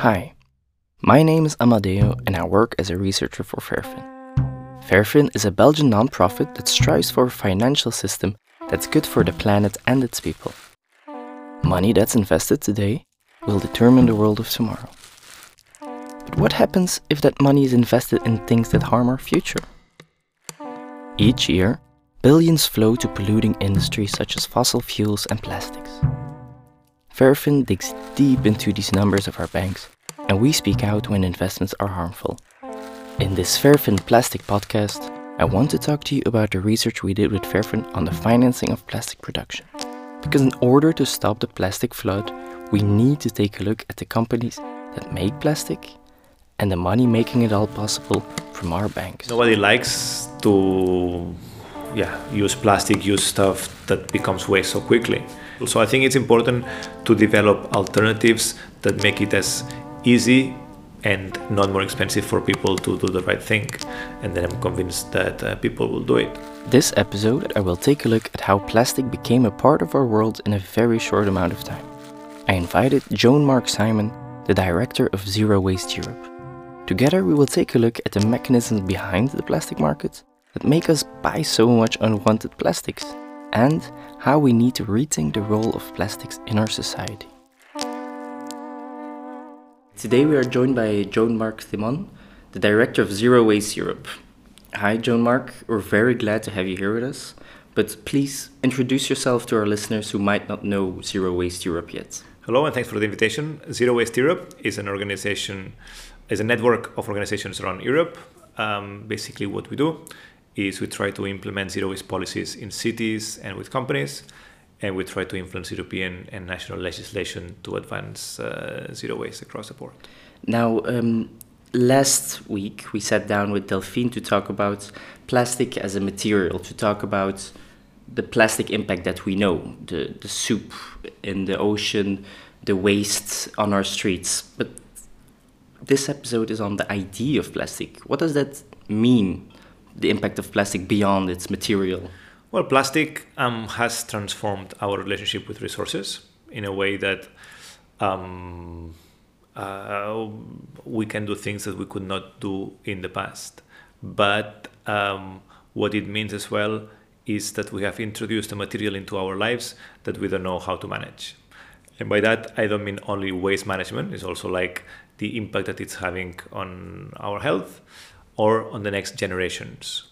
Hi, my name is Amadeo and I work as a researcher for Fairfin. Fairfin is a Belgian non-profit that strives for a financial system that's good for the planet and its people. Money that's invested today will determine the world of tomorrow. But what happens if that money is invested in things that harm our future? Each year, billions flow to polluting industries such as fossil fuels and plastics. Fairfin digs deep into these numbers of our banks, and we speak out when investments are harmful. In this Fairfin Plastic podcast, I want to talk to you about the research we did with Fairfin on the financing of plastic production. Because in order to stop the plastic flood, we need to take a look at the companies that make plastic and the money making it all possible from our banks. Nobody likes to yeah, use plastic, use stuff that becomes waste so quickly. So I think it's important to develop alternatives that make it as easy and not more expensive for people to do the right thing. And then I'm convinced that uh, people will do it. This episode, I will take a look at how plastic became a part of our world in a very short amount of time. I invited Joan Marc Simon, the director of Zero Waste Europe. Together, we will take a look at the mechanisms behind the plastic market that make us buy so much unwanted plastics and how we need to rethink the role of plastics in our society. Today we are joined by Joan Marc Simon, the director of Zero Waste Europe. Hi, Joan Marc. We're very glad to have you here with us. But please introduce yourself to our listeners who might not know Zero Waste Europe yet. Hello, and thanks for the invitation. Zero Waste Europe is an organization, is a network of organizations around Europe. Um, basically, what we do is we try to implement zero waste policies in cities and with companies and we try to influence European and national legislation to advance uh, zero waste across the board. Now, um, last week we sat down with Delphine to talk about plastic as a material, to talk about the plastic impact that we know, the, the soup in the ocean, the waste on our streets. But this episode is on the idea of plastic. What does that mean, the impact of plastic beyond its material? Well, plastic um, has transformed our relationship with resources in a way that um, uh, we can do things that we could not do in the past. But um, what it means as well is that we have introduced a material into our lives that we don't know how to manage. And by that, I don't mean only waste management, it's also like the impact that it's having on our health or on the next generations.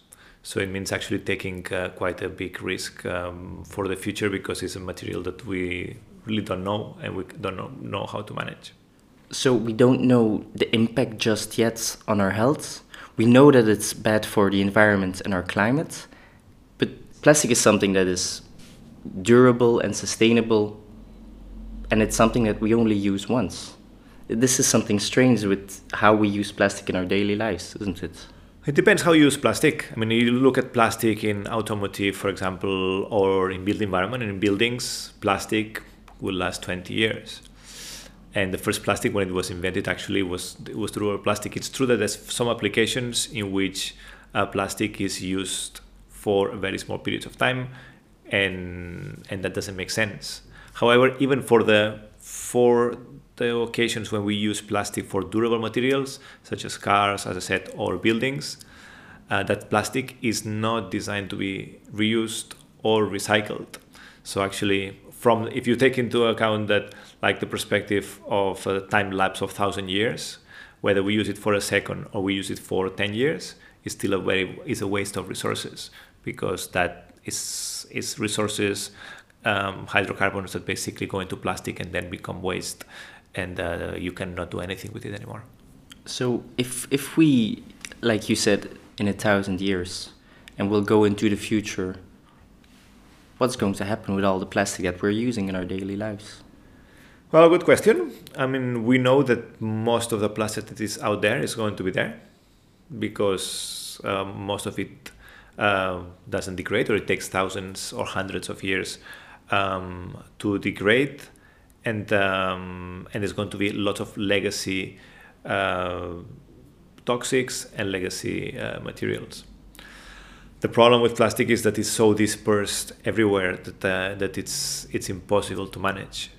So it means actually taking uh, quite a big risk um, for the future because it's a material that we really don't know and we don't know, know how to manage. So we don't know the impact just yet on our health. We know that it's bad for the environment and our climate, but plastic is something that is durable and sustainable, and it's something that we only use once. This is something strange with how we use plastic in our daily lives, isn't it? It depends how you use plastic. I mean, you look at plastic in automotive, for example, or in built environment. And in buildings, plastic will last 20 years. And the first plastic, when it was invented, actually was was through plastic. It's true that there's some applications in which uh, plastic is used for very small periods of time, and and that doesn't make sense. However, even for the for the occasions when we use plastic for durable materials, such as cars, as I said, or buildings, uh, that plastic is not designed to be reused or recycled. So actually, from if you take into account that, like the perspective of a time lapse of thousand years, whether we use it for a second or we use it for ten years, is still a very is a waste of resources because that is is resources um, hydrocarbons that basically go into plastic and then become waste and uh, you cannot do anything with it anymore. So if if we, like you said, in a thousand years, and we'll go into the future, what's going to happen with all the plastic that we're using in our daily lives? Well, good question. I mean, we know that most of the plastic that is out there is going to be there because um, most of it uh, doesn't degrade or it takes thousands or hundreds of years um, to degrade and um, and there's going to be lots of legacy uh, toxics and legacy uh, materials. The problem with plastic is that it's so dispersed everywhere that uh, that it's it's impossible to manage,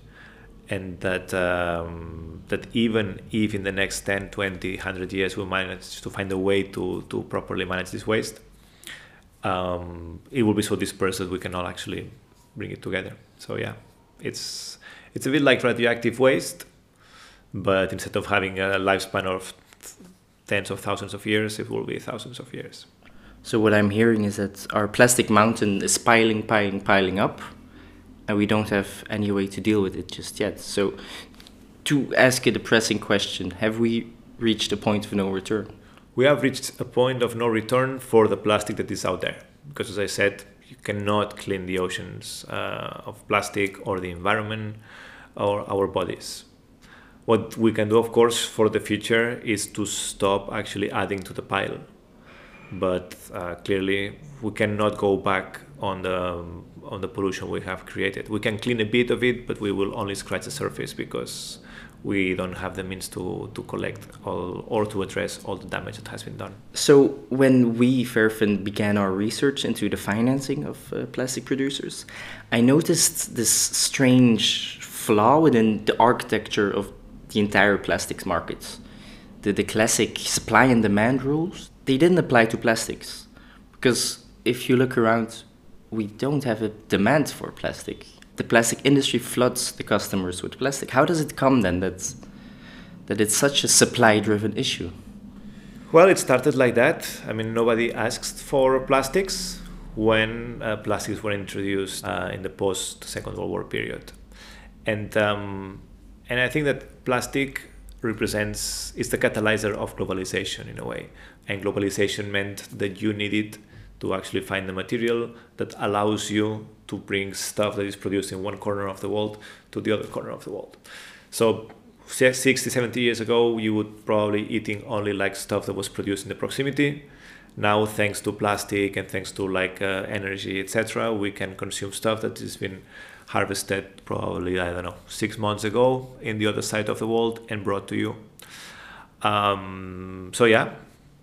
and that um, that even if in the next 10 20 100 years we manage to find a way to to properly manage this waste um, it will be so dispersed that we cannot actually bring it together so yeah it's it's a bit like radioactive waste but instead of having a lifespan of tens of thousands of years it will be thousands of years so what i'm hearing is that our plastic mountain is piling piling piling up and we don't have any way to deal with it just yet. So, to ask a depressing question, have we reached a point of no return? We have reached a point of no return for the plastic that is out there. Because, as I said, you cannot clean the oceans uh, of plastic or the environment or our bodies. What we can do, of course, for the future is to stop actually adding to the pile. But uh, clearly, we cannot go back on the on the pollution we have created. We can clean a bit of it, but we will only scratch the surface because we don't have the means to, to collect all or to address all the damage that has been done. So, when we, Fairfin, began our research into the financing of uh, plastic producers, I noticed this strange flaw within the architecture of the entire plastics markets. The, the classic supply and demand rules, they didn't apply to plastics. Because if you look around, we don't have a demand for plastic. The plastic industry floods the customers with plastic. How does it come then that that it's such a supply-driven issue? Well, it started like that. I mean, nobody asked for plastics when uh, plastics were introduced uh, in the post Second World War period, and um, and I think that plastic represents is the catalyzer of globalization in a way, and globalization meant that you needed to actually find the material that allows you to bring stuff that is produced in one corner of the world to the other corner of the world. So 60, 70 years ago, you would probably eating only like stuff that was produced in the proximity. Now, thanks to plastic and thanks to like uh, energy, etc., we can consume stuff that has been harvested probably I don't know six months ago in the other side of the world and brought to you. Um, so yeah,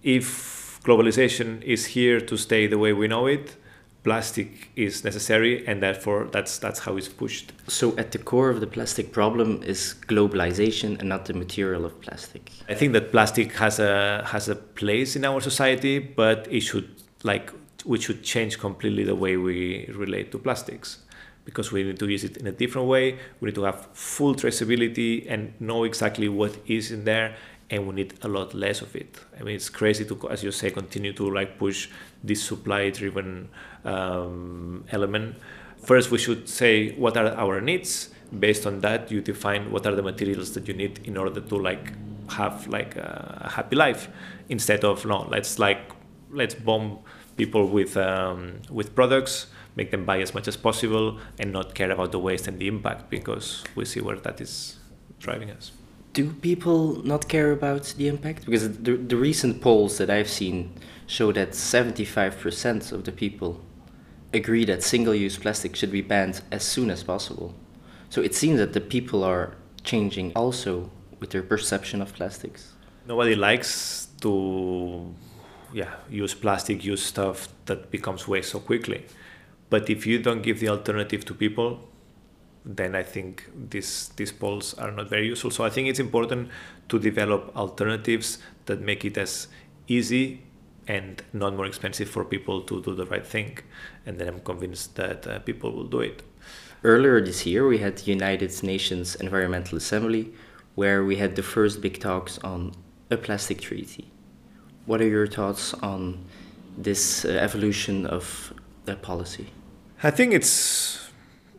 if globalization is here to stay the way we know it plastic is necessary and therefore that's that's how it's pushed. So at the core of the plastic problem is globalization and not the material of plastic. I think that plastic has a has a place in our society but it should like we should change completely the way we relate to plastics because we need to use it in a different way. We need to have full traceability and know exactly what is in there and we need a lot less of it. I mean, it's crazy to, as you say, continue to like push this supply-driven um, element. First, we should say what are our needs. Based on that, you define what are the materials that you need in order to like have like a happy life. Instead of no, let's like let's bomb people with um, with products, make them buy as much as possible, and not care about the waste and the impact because we see where that is driving us do people not care about the impact? Because the, the recent polls that I've seen show that 75% of the people agree that single use plastic should be banned as soon as possible. So it seems that the people are changing also with their perception of plastics. Nobody likes to yeah, use plastic, use stuff that becomes waste so quickly. But if you don't give the alternative to people, then I think these these polls are not very useful. So I think it's important to develop alternatives that make it as easy and not more expensive for people to do the right thing. And then I'm convinced that uh, people will do it. Earlier this year, we had the United Nations Environmental Assembly, where we had the first big talks on a plastic treaty. What are your thoughts on this uh, evolution of that policy? I think it's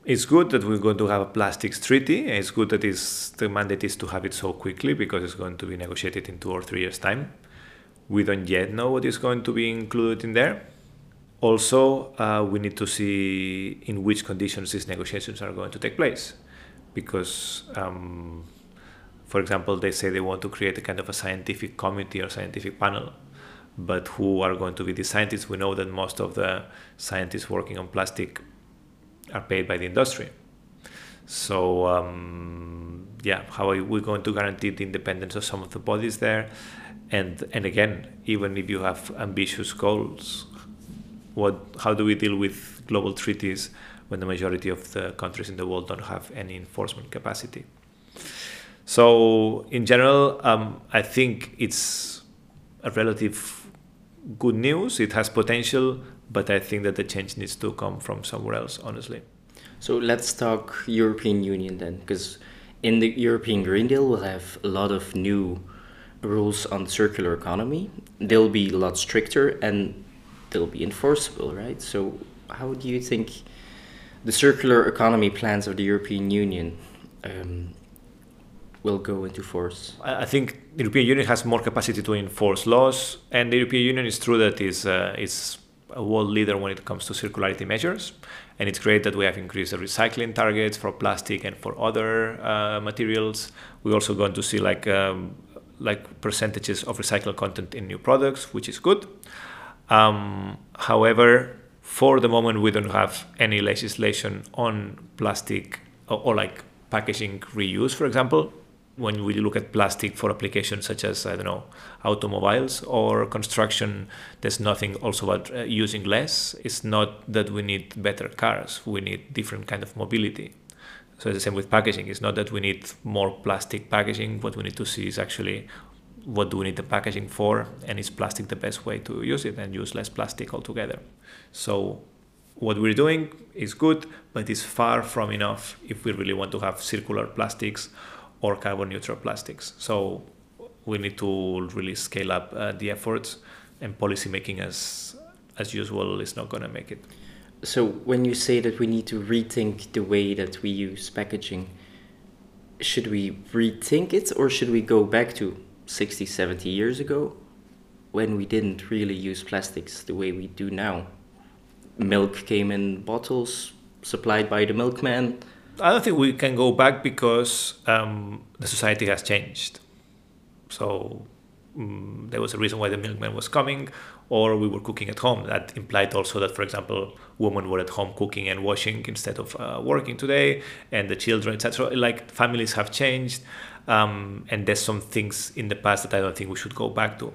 it's good that we're going to have a plastics treaty. It's good that is, the mandate is to have it so quickly because it's going to be negotiated in two or three years' time. We don't yet know what is going to be included in there. Also, uh, we need to see in which conditions these negotiations are going to take place. Because, um, for example, they say they want to create a kind of a scientific committee or scientific panel. But who are going to be the scientists? We know that most of the scientists working on plastic are paid by the industry. So um, yeah, how are we going to guarantee the independence of some of the bodies there? And and again, even if you have ambitious goals, what how do we deal with global treaties when the majority of the countries in the world don't have any enforcement capacity. So, in general, um, I think it's a relative good news. It has potential, but I think that the change needs to come from somewhere else, honestly. So let's talk European Union then, because in the European Green Deal we'll have a lot of new rules on circular economy. They'll be a lot stricter and they'll be enforceable, right? So how do you think the circular economy plans of the European Union um, will go into force? I think the European Union has more capacity to enforce laws, and the European Union is true that is uh, is a world leader when it comes to circularity measures. And it's great that we have increased the recycling targets for plastic and for other uh, materials. We're also going to see like um, like percentages of recycled content in new products, which is good. Um, however, for the moment, we don't have any legislation on plastic or, or like packaging reuse, for example when we look at plastic for applications such as I don't know automobiles or construction, there's nothing also about uh, using less. It's not that we need better cars; we need different kind of mobility. So it's the same with packaging. It's not that we need more plastic packaging. What we need to see is actually what do we need the packaging for, and is plastic the best way to use it, and use less plastic altogether. So what we're doing is good, but it's far from enough if we really want to have circular plastics or carbon neutral plastics. So we need to really scale up uh, the efforts, and policy making as as usual is not going to make it. So when you say that we need to rethink the way that we use packaging, should we rethink it or should we go back to 60, 70 years ago when we didn't really use plastics the way we do now? Milk came in bottles supplied by the milkman I don't think we can go back because um, the society has changed. So um, there was a reason why the milkman was coming, or we were cooking at home. That implied also that, for example, women were at home cooking and washing instead of uh, working today, and the children, etc. Like families have changed, um, and there's some things in the past that I don't think we should go back to.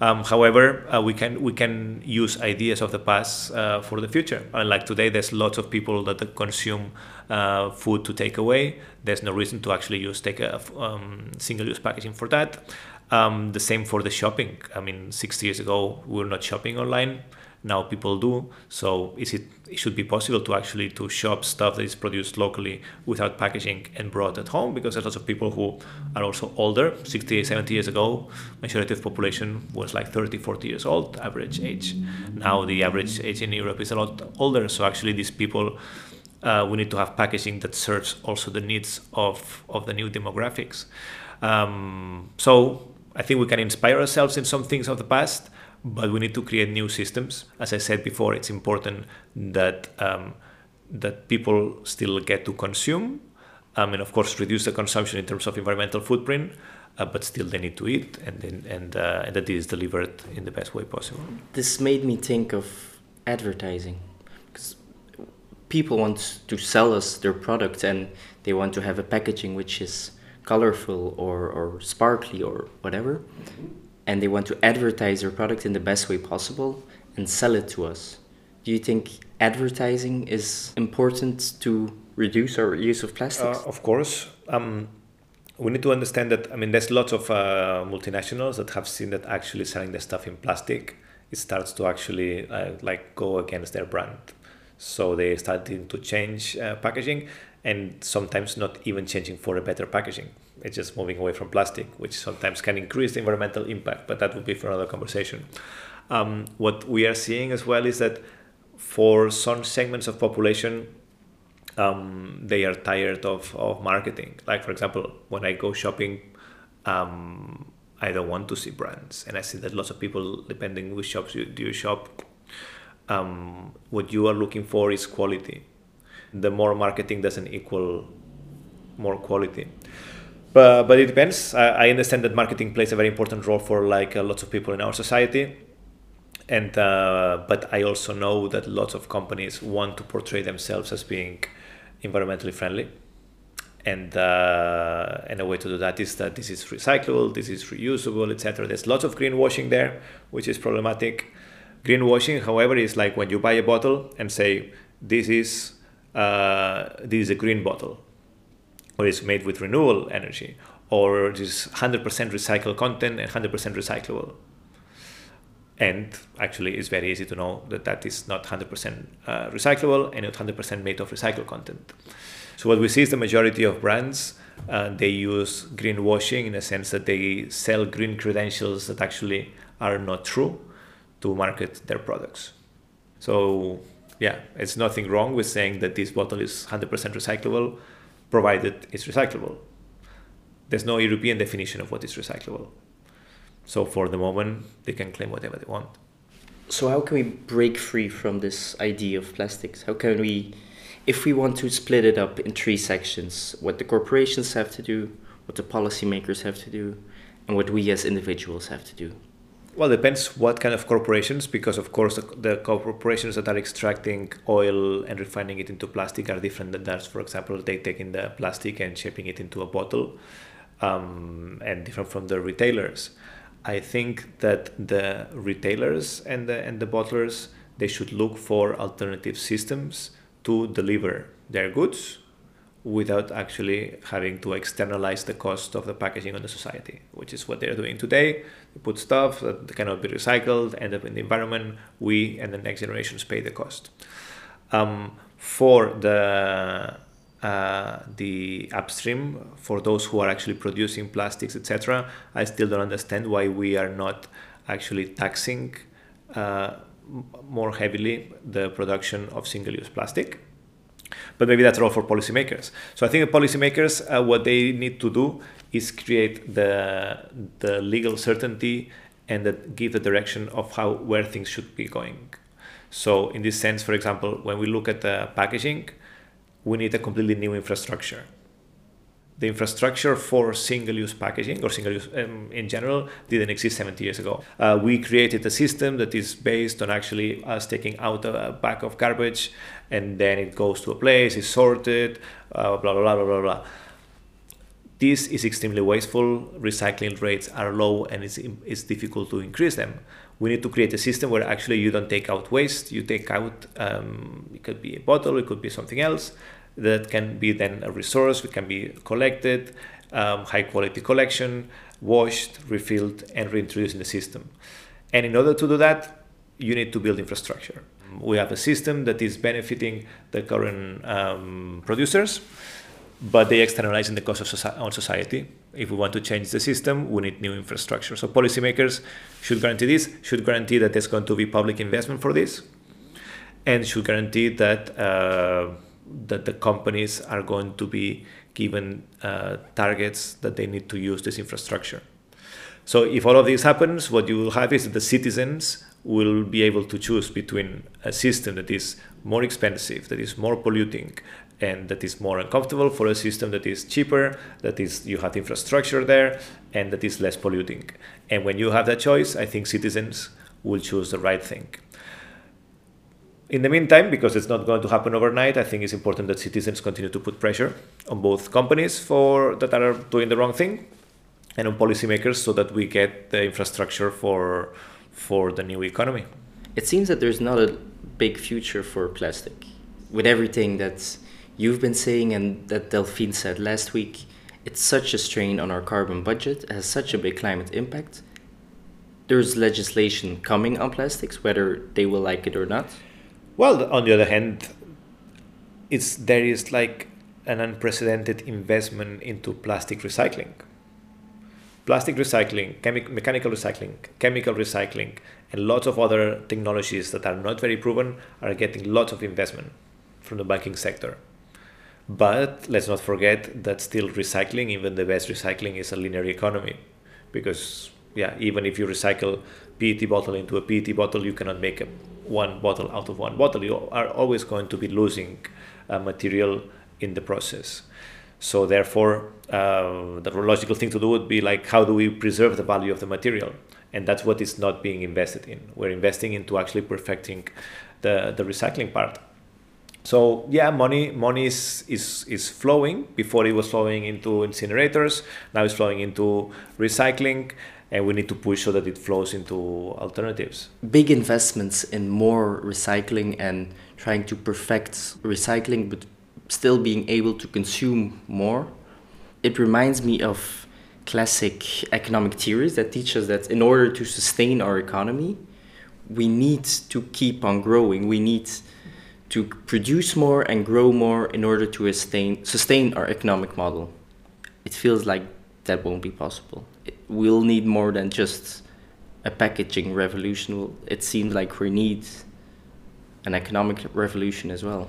Um, however, uh, we can we can use ideas of the past uh, for the future. Uh, like today, there's lots of people that consume uh, food to take away. There's no reason to actually use take a um, single-use packaging for that. Um, the same for the shopping. I mean, six years ago, we were not shopping online now people do. So is it it should be possible to actually to shop stuff that is produced locally without packaging and brought at home because there's lots of people who are also older. 60 70 years ago majority of population was like 30 40 years old average age. Now the average age in europe is a lot older. So actually these people uh, we need to have packaging that serves also the needs of of the new demographics. Um, so i think we can inspire ourselves in some things of the past but we need to create new systems. As I said before, it's important that um, that people still get to consume, um, and of course reduce the consumption in terms of environmental footprint. Uh, but still, they need to eat, and then, and uh, and that is delivered in the best way possible. This made me think of advertising, because people want to sell us their product, and they want to have a packaging which is colorful or, or sparkly or whatever. Mm-hmm and they want to advertise their product in the best way possible and sell it to us. Do you think advertising is important to reduce our use of plastics? Uh, of course. Um, we need to understand that, I mean, there's lots of uh, multinationals that have seen that actually selling the stuff in plastic, it starts to actually uh, like go against their brand. So they starting to change uh, packaging and sometimes not even changing for a better packaging. It's just moving away from plastic, which sometimes can increase the environmental impact, but that would be for another conversation. Um, what we are seeing as well is that for some segments of population, um, they are tired of, of marketing. Like, for example, when I go shopping, um, I don't want to see brands. And I see that lots of people, depending which shops you do you shop, um, what you are looking for is quality the more marketing doesn't equal more quality. But, but it depends. I, I understand that marketing plays a very important role for like uh, lots of people in our society. And uh, but I also know that lots of companies want to portray themselves as being environmentally friendly. And uh, and a way to do that is that this is recyclable, this is reusable, etc. There's lots of greenwashing there, which is problematic. Greenwashing, however, is like when you buy a bottle and say this is uh, this is a green bottle, or it's made with renewable energy, or this 100% recycled content and 100% recyclable. And actually, it's very easy to know that that is not 100% uh, recyclable and not 100% made of recycled content. So what we see is the majority of brands uh, they use greenwashing in a sense that they sell green credentials that actually are not true to market their products. So yeah, it's nothing wrong with saying that this bottle is 100% recyclable, provided it's recyclable. There's no European definition of what is recyclable. So for the moment, they can claim whatever they want. So how can we break free from this idea of plastics? How can we, if we want to split it up in three sections, what the corporations have to do, what the policymakers have to do, and what we as individuals have to do? Well, depends what kind of corporations, because of course the, the, corporations that are extracting oil and refining it into plastic are different than that. For example, they take in the plastic and shaping it into a bottle, um, and different from the retailers. I think that the retailers and the and the bottlers they should look for alternative systems to deliver their goods without actually having to externalize the cost of the packaging on the society, which is what they're doing today. They put stuff that cannot be recycled, end up in the environment. We and the next generations pay the cost. Um, for the uh, the upstream for those who are actually producing plastics, etc. I still don't understand why we are not actually taxing uh, more heavily the production of single-use plastic. But maybe that's all for policymakers. So I think the policymakers, uh, what they need to do is create the the legal certainty and that give the direction of how where things should be going. So in this sense, for example, when we look at the packaging, we need a completely new infrastructure. The infrastructure for single-use packaging or single-use um, in general didn't exist 70 years ago. Uh, we created a system that is based on actually us taking out a bag of garbage, and then it goes to a place, is sorted, uh, blah blah blah blah blah blah. This is extremely wasteful. Recycling rates are low, and it's it's difficult to increase them we need to create a system where actually you don't take out waste you take out um, it could be a bottle it could be something else that can be then a resource it can be collected um, high quality collection washed refilled and reintroduced in the system and in order to do that you need to build infrastructure we have a system that is benefiting the current um, producers but they externalize in the cost of soci- on society. If we want to change the system, we need new infrastructure. So policymakers should guarantee this, should guarantee that there's going to be public investment for this, and should guarantee that uh, that the companies are going to be given uh, targets that they need to use this infrastructure. So if all of this happens, what you will have is that the citizens will be able to choose between a system that is more expensive, that is more polluting, and that is more uncomfortable for a system that is cheaper, that is you have infrastructure there, and that is less polluting. And when you have that choice, I think citizens will choose the right thing. In the meantime, because it's not going to happen overnight, I think it's important that citizens continue to put pressure on both companies for that are doing the wrong thing and on policymakers so that we get the infrastructure for for the new economy. It seems that there's not a big future for plastic. With everything that you've been saying and that Delphine said last week, it's such a strain on our carbon budget, it has such a big climate impact. There's legislation coming on plastics, whether they will like it or not. Well, on the other hand, it's there is like an unprecedented investment into plastic recycling. Plastic recycling, chemi- mechanical recycling, chemical recycling, and lots of other technologies that are not very proven are getting lots of investment from the banking sector. But let's not forget that still recycling, even the best recycling, is a linear economy, because yeah, even if you recycle PET bottle into a PET bottle, you cannot make a, one bottle out of one bottle. You are always going to be losing uh, material in the process. So therefore, uh, the logical thing to do would be like, how do we preserve the value of the material? And that's what is not being invested in. We're investing into actually perfecting the, the recycling part So yeah, money money is, is is flowing. Before it was flowing into incinerators. Now it's flowing into recycling, and we need to push so that it flows into alternatives. Big investments in more recycling and trying to perfect recycling, but still being able to consume more. It reminds me of classic economic theories that teach us that in order to sustain our economy, we need to keep on growing. We need to produce more and grow more in order to sustain, sustain our economic model. It feels like that won't be possible. It, we'll need more than just a packaging revolution. It seems like we need an economic revolution as well.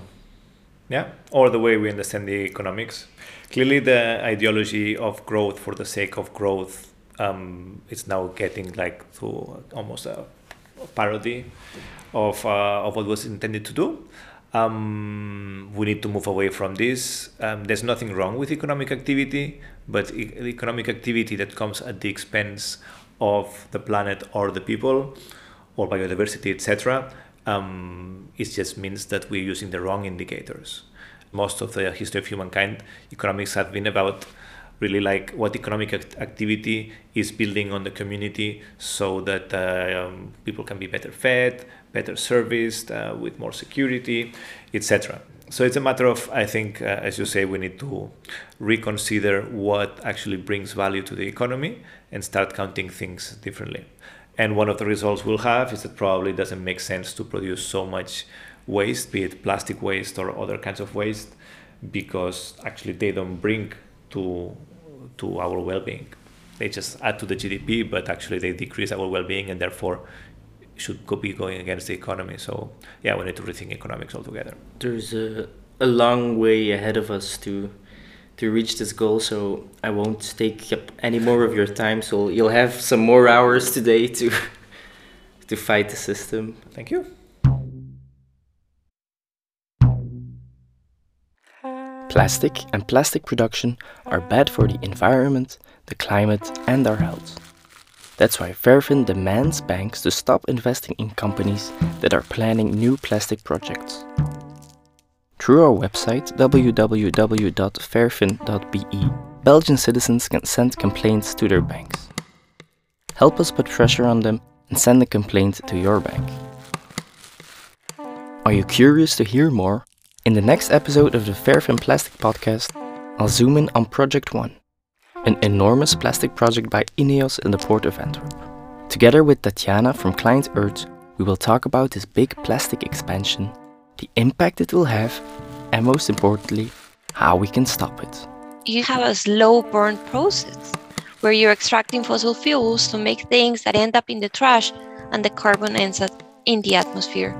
Yeah, or the way we understand the economics. Clearly, the ideology of growth for the sake of growth um, is now getting like to almost a parody of, uh, of what was intended to do. Um, we need to move away from this. Um, there's nothing wrong with economic activity, but e- economic activity that comes at the expense of the planet or the people or biodiversity, etc., um, it just means that we're using the wrong indicators. Most of the history of humankind, economics have been about really like what economic act- activity is building on the community so that uh, um, people can be better fed, better serviced, uh, with more security, etc. So it's a matter of, I think, uh, as you say, we need to reconsider what actually brings value to the economy and start counting things differently. And one of the results we'll have is that probably it doesn't make sense to produce so much waste, be it plastic waste or other kinds of waste, because actually they don't bring to to our well-being. They just add to the GDP, but actually they decrease our well-being and therefore should be going against the economy. So yeah, we need to rethink economics altogether. There's a, a long way ahead of us to to reach this goal. So I won't take up any more of your time. So you'll have some more hours today to to fight the system. Thank you. Plastic and plastic production are bad for the environment, the climate, and our health. That's why Fairfin demands banks to stop investing in companies that are planning new plastic projects. Through our website www.fairfin.be. Belgian citizens can send complaints to their banks. Help us put pressure on them and send a complaint to your bank. Are you curious to hear more? In the next episode of the Fairfin Plastic Podcast, I'll zoom in on Project One, an enormous plastic project by Ineos in the port of Antwerp. Together with Tatiana from ClientEarth, we will talk about this big plastic expansion, the impact it will have, and most importantly, how we can stop it. You have a slow burn process where you're extracting fossil fuels to make things that end up in the trash and the carbon ends up in the atmosphere.